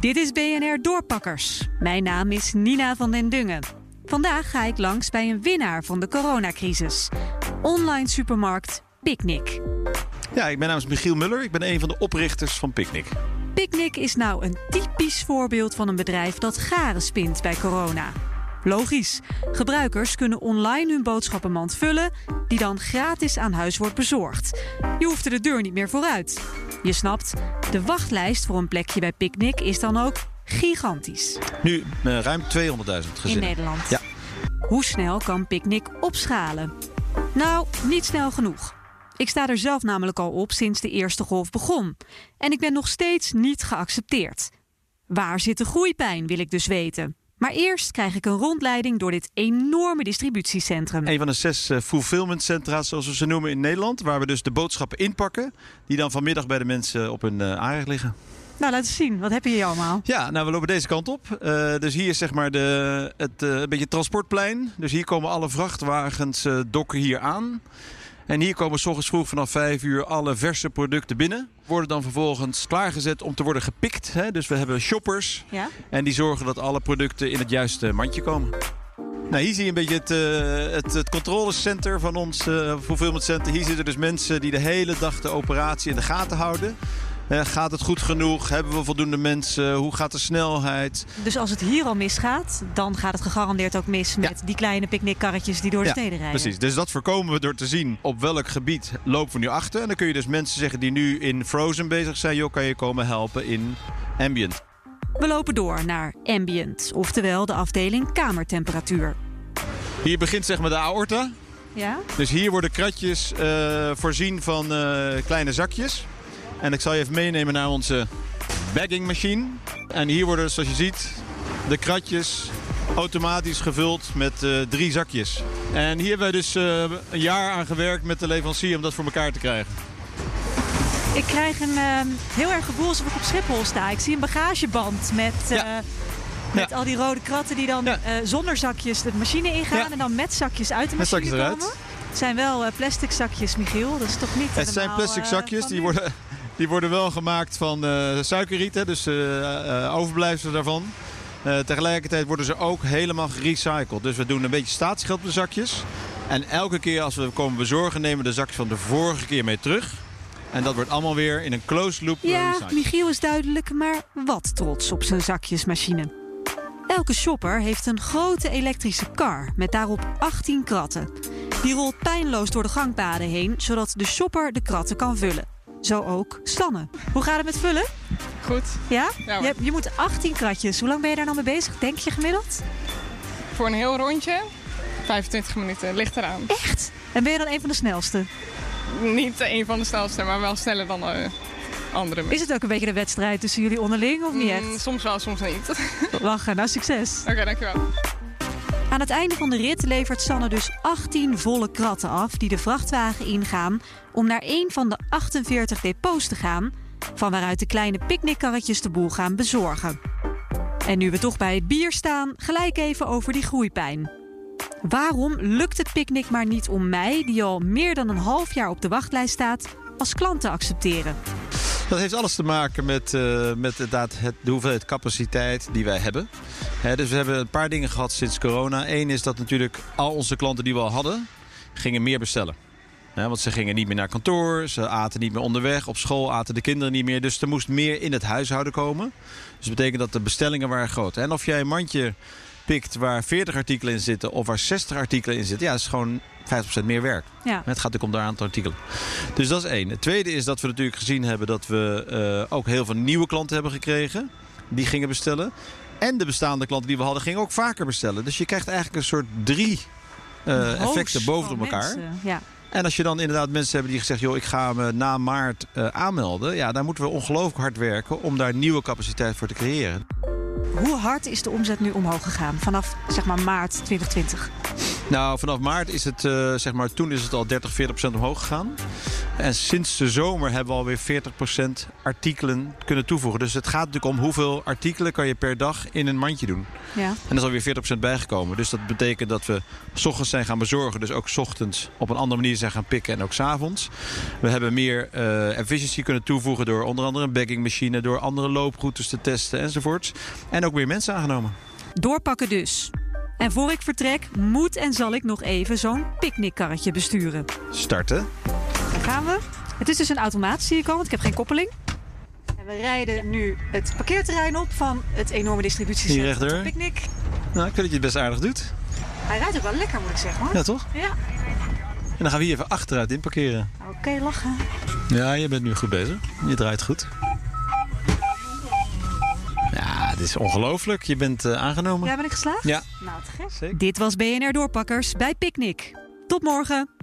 Dit is BNR Doorpakkers. Mijn naam is Nina van den Dungen. Vandaag ga ik langs bij een winnaar van de coronacrisis. Online supermarkt Picnic. Ja, ik ben namens Michiel Muller. Ik ben een van de oprichters van Picnic. Picnic is nou een typisch voorbeeld van een bedrijf dat garen spint bij corona. Logisch. Gebruikers kunnen online hun boodschappenmand vullen, die dan gratis aan huis wordt bezorgd. Je hoeft er de deur niet meer vooruit. Je snapt, de wachtlijst voor een plekje bij Picnic is dan ook gigantisch. Nu uh, ruim 200.000 gezinnen. In Nederland. Ja. Hoe snel kan Picnic opschalen? Nou, niet snel genoeg. Ik sta er zelf namelijk al op sinds de eerste golf begon. En ik ben nog steeds niet geaccepteerd. Waar zit de groeipijn, wil ik dus weten. Maar eerst krijg ik een rondleiding door dit enorme distributiecentrum. Een van de zes uh, fulfillment centra, zoals we ze noemen in Nederland. Waar we dus de boodschappen inpakken. Die dan vanmiddag bij de mensen op hun uh, aanrecht liggen. Nou, laten we zien. Wat heb je hier allemaal? Ja, nou, we lopen deze kant op. Uh, dus hier is zeg maar de, het uh, beetje transportplein. Dus hier komen alle vrachtwagens dokken hier aan. En hier komen s ochtends vroeg vanaf 5 uur alle verse producten binnen. Worden dan vervolgens klaargezet om te worden gepikt. Hè? Dus we hebben shoppers. Ja? En die zorgen dat alle producten in het juiste mandje komen. Nou, hier zie je een beetje het, uh, het, het controlecenter van ons uh, fulfillment center. Hier zitten dus mensen die de hele dag de operatie in de gaten houden. Uh, gaat het goed genoeg? Hebben we voldoende mensen? Hoe gaat de snelheid? Dus als het hier al misgaat, dan gaat het gegarandeerd ook mis met ja. die kleine picknickkarretjes die door de ja, steden rijden. Precies, dus dat voorkomen we door te zien op welk gebied lopen we nu achter. En dan kun je dus mensen zeggen die nu in Frozen bezig zijn, joh, kan je komen helpen in Ambient. We lopen door naar Ambient, oftewel de afdeling kamertemperatuur. Hier begint zeg maar de aorta. Ja? Dus hier worden kratjes uh, voorzien van uh, kleine zakjes. En ik zal je even meenemen naar onze bagging machine. En hier worden, zoals je ziet, de kratjes automatisch gevuld met uh, drie zakjes. En hier hebben wij dus uh, een jaar aan gewerkt met de leverancier om dat voor elkaar te krijgen. Ik krijg een uh, heel erg gevoel alsof ik op Schiphol sta. Ik zie een bagageband met, ja. met ja. al die rode kratten die dan ja. zonder zakjes de machine ingaan en dan met zakjes uit de met machine zakjes komen. Het zijn wel plastic zakjes, Michiel. Dat is toch niet Het zijn plastic zakjes, die worden, die worden wel gemaakt van uh, suikerriet, hè, dus uh, uh, overblijfselen daarvan. tegelijkertijd worden ze ook helemaal gerecycled. Dus we doen een beetje statiegeld op de zakjes. En elke keer als we komen bezorgen, nemen we de zakjes van de vorige keer mee terug. En dat wordt allemaal weer in een closed loop Ja, recycled. Michiel is duidelijk, maar wat trots op zijn zakjesmachine. Elke shopper heeft een grote elektrische kar met daarop 18 kratten. Die rolt pijnloos door de gangpaden heen, zodat de shopper de kratten kan vullen. Zo ook Sanne. Hoe gaat het met vullen? Goed. Ja? Ja, je, je, moet 18 kratjes. Hoe lang ben je daar nou mee bezig, denk je gemiddeld? Voor een heel rondje 25 minuten. Ligt eraan. Echt? En ben je dan een van de snelste? Niet een van de snelste, maar wel sneller dan uh, andere mensen. Is het ook een beetje een wedstrijd tussen jullie onderling of niet echt? Mm, soms wel, soms niet. Lachen, nou succes. Oké, okay, dankjewel. Aan het einde van de rit levert Sanne dus 18 volle kratten af die de vrachtwagen ingaan om naar een van de 48 depots te gaan, van waaruit de kleine picknickkarretjes de boel gaan bezorgen. En nu we toch bij het bier staan, gelijk even over die groeipijn. Waarom lukt het picknick maar niet om mij, die al meer dan een half jaar op de wachtlijst staat, als klant te accepteren? Dat heeft alles te maken met, uh, met de hoeveelheid capaciteit die wij hebben. He, dus we hebben een paar dingen gehad sinds corona. Eén is dat natuurlijk al onze klanten die we al hadden, gingen meer bestellen. He, want ze gingen niet meer naar kantoor, ze aten niet meer onderweg. Op school aten de kinderen niet meer. Dus er moest meer in het huishouden komen. Dus dat betekent dat de bestellingen waren groot. En of jij een mandje pikt waar 40 artikelen in zitten of waar 60 artikelen in zitten, ja, dat is gewoon 50% meer werk. Ja. Het gaat natuurlijk om daar aantal artikelen. Dus dat is één. Het tweede is dat we natuurlijk gezien hebben dat we uh, ook heel veel nieuwe klanten hebben gekregen. Die gingen bestellen. En de bestaande klanten die we hadden gingen ook vaker bestellen. Dus je krijgt eigenlijk een soort drie uh, effecten bovenop elkaar. Ja. En als je dan inderdaad mensen hebben die gezegd... joh, ik ga me na maart uh, aanmelden... ja, dan moeten we ongelooflijk hard werken... om daar nieuwe capaciteit voor te creëren. Hoe hard is de omzet nu omhoog gegaan vanaf zeg maar maart 2020? Nou, vanaf maart is het, uh, zeg maar, toen is het al 30, 40 procent omhoog gegaan. En sinds de zomer hebben we alweer 40 procent artikelen kunnen toevoegen. Dus het gaat natuurlijk om hoeveel artikelen kan je per dag in een mandje doen. Ja. En dat is alweer 40 procent bijgekomen. Dus dat betekent dat we s ochtends zijn gaan bezorgen. Dus ook s ochtends op een andere manier zijn gaan pikken en ook s avonds. We hebben meer uh, efficiency kunnen toevoegen door onder andere een baggingmachine, door andere looproutes te testen enzovoorts. En ook meer mensen aangenomen. Doorpakken dus. En voor ik vertrek moet en zal ik nog even zo'n picknickkarretje besturen. Starten. Daar gaan we. Het is dus een automaat, zie ik al, want ik heb geen koppeling. En we rijden nu het parkeerterrein op van het enorme distributiecentrum van Picnic. Nou, ik vind dat je het best aardig doet. Hij rijdt ook wel lekker, moet ik zeggen. Hoor. Ja, toch? Ja. En dan gaan we hier even achteruit in parkeren. Oké, lachen. Ja, je bent nu goed bezig. Je draait goed. Het is ongelooflijk. Je bent uh, aangenomen. Ja, ben ik geslaagd? Ja. Nou, te gek. Dit was BNR Doorpakkers bij Picnic. Tot morgen.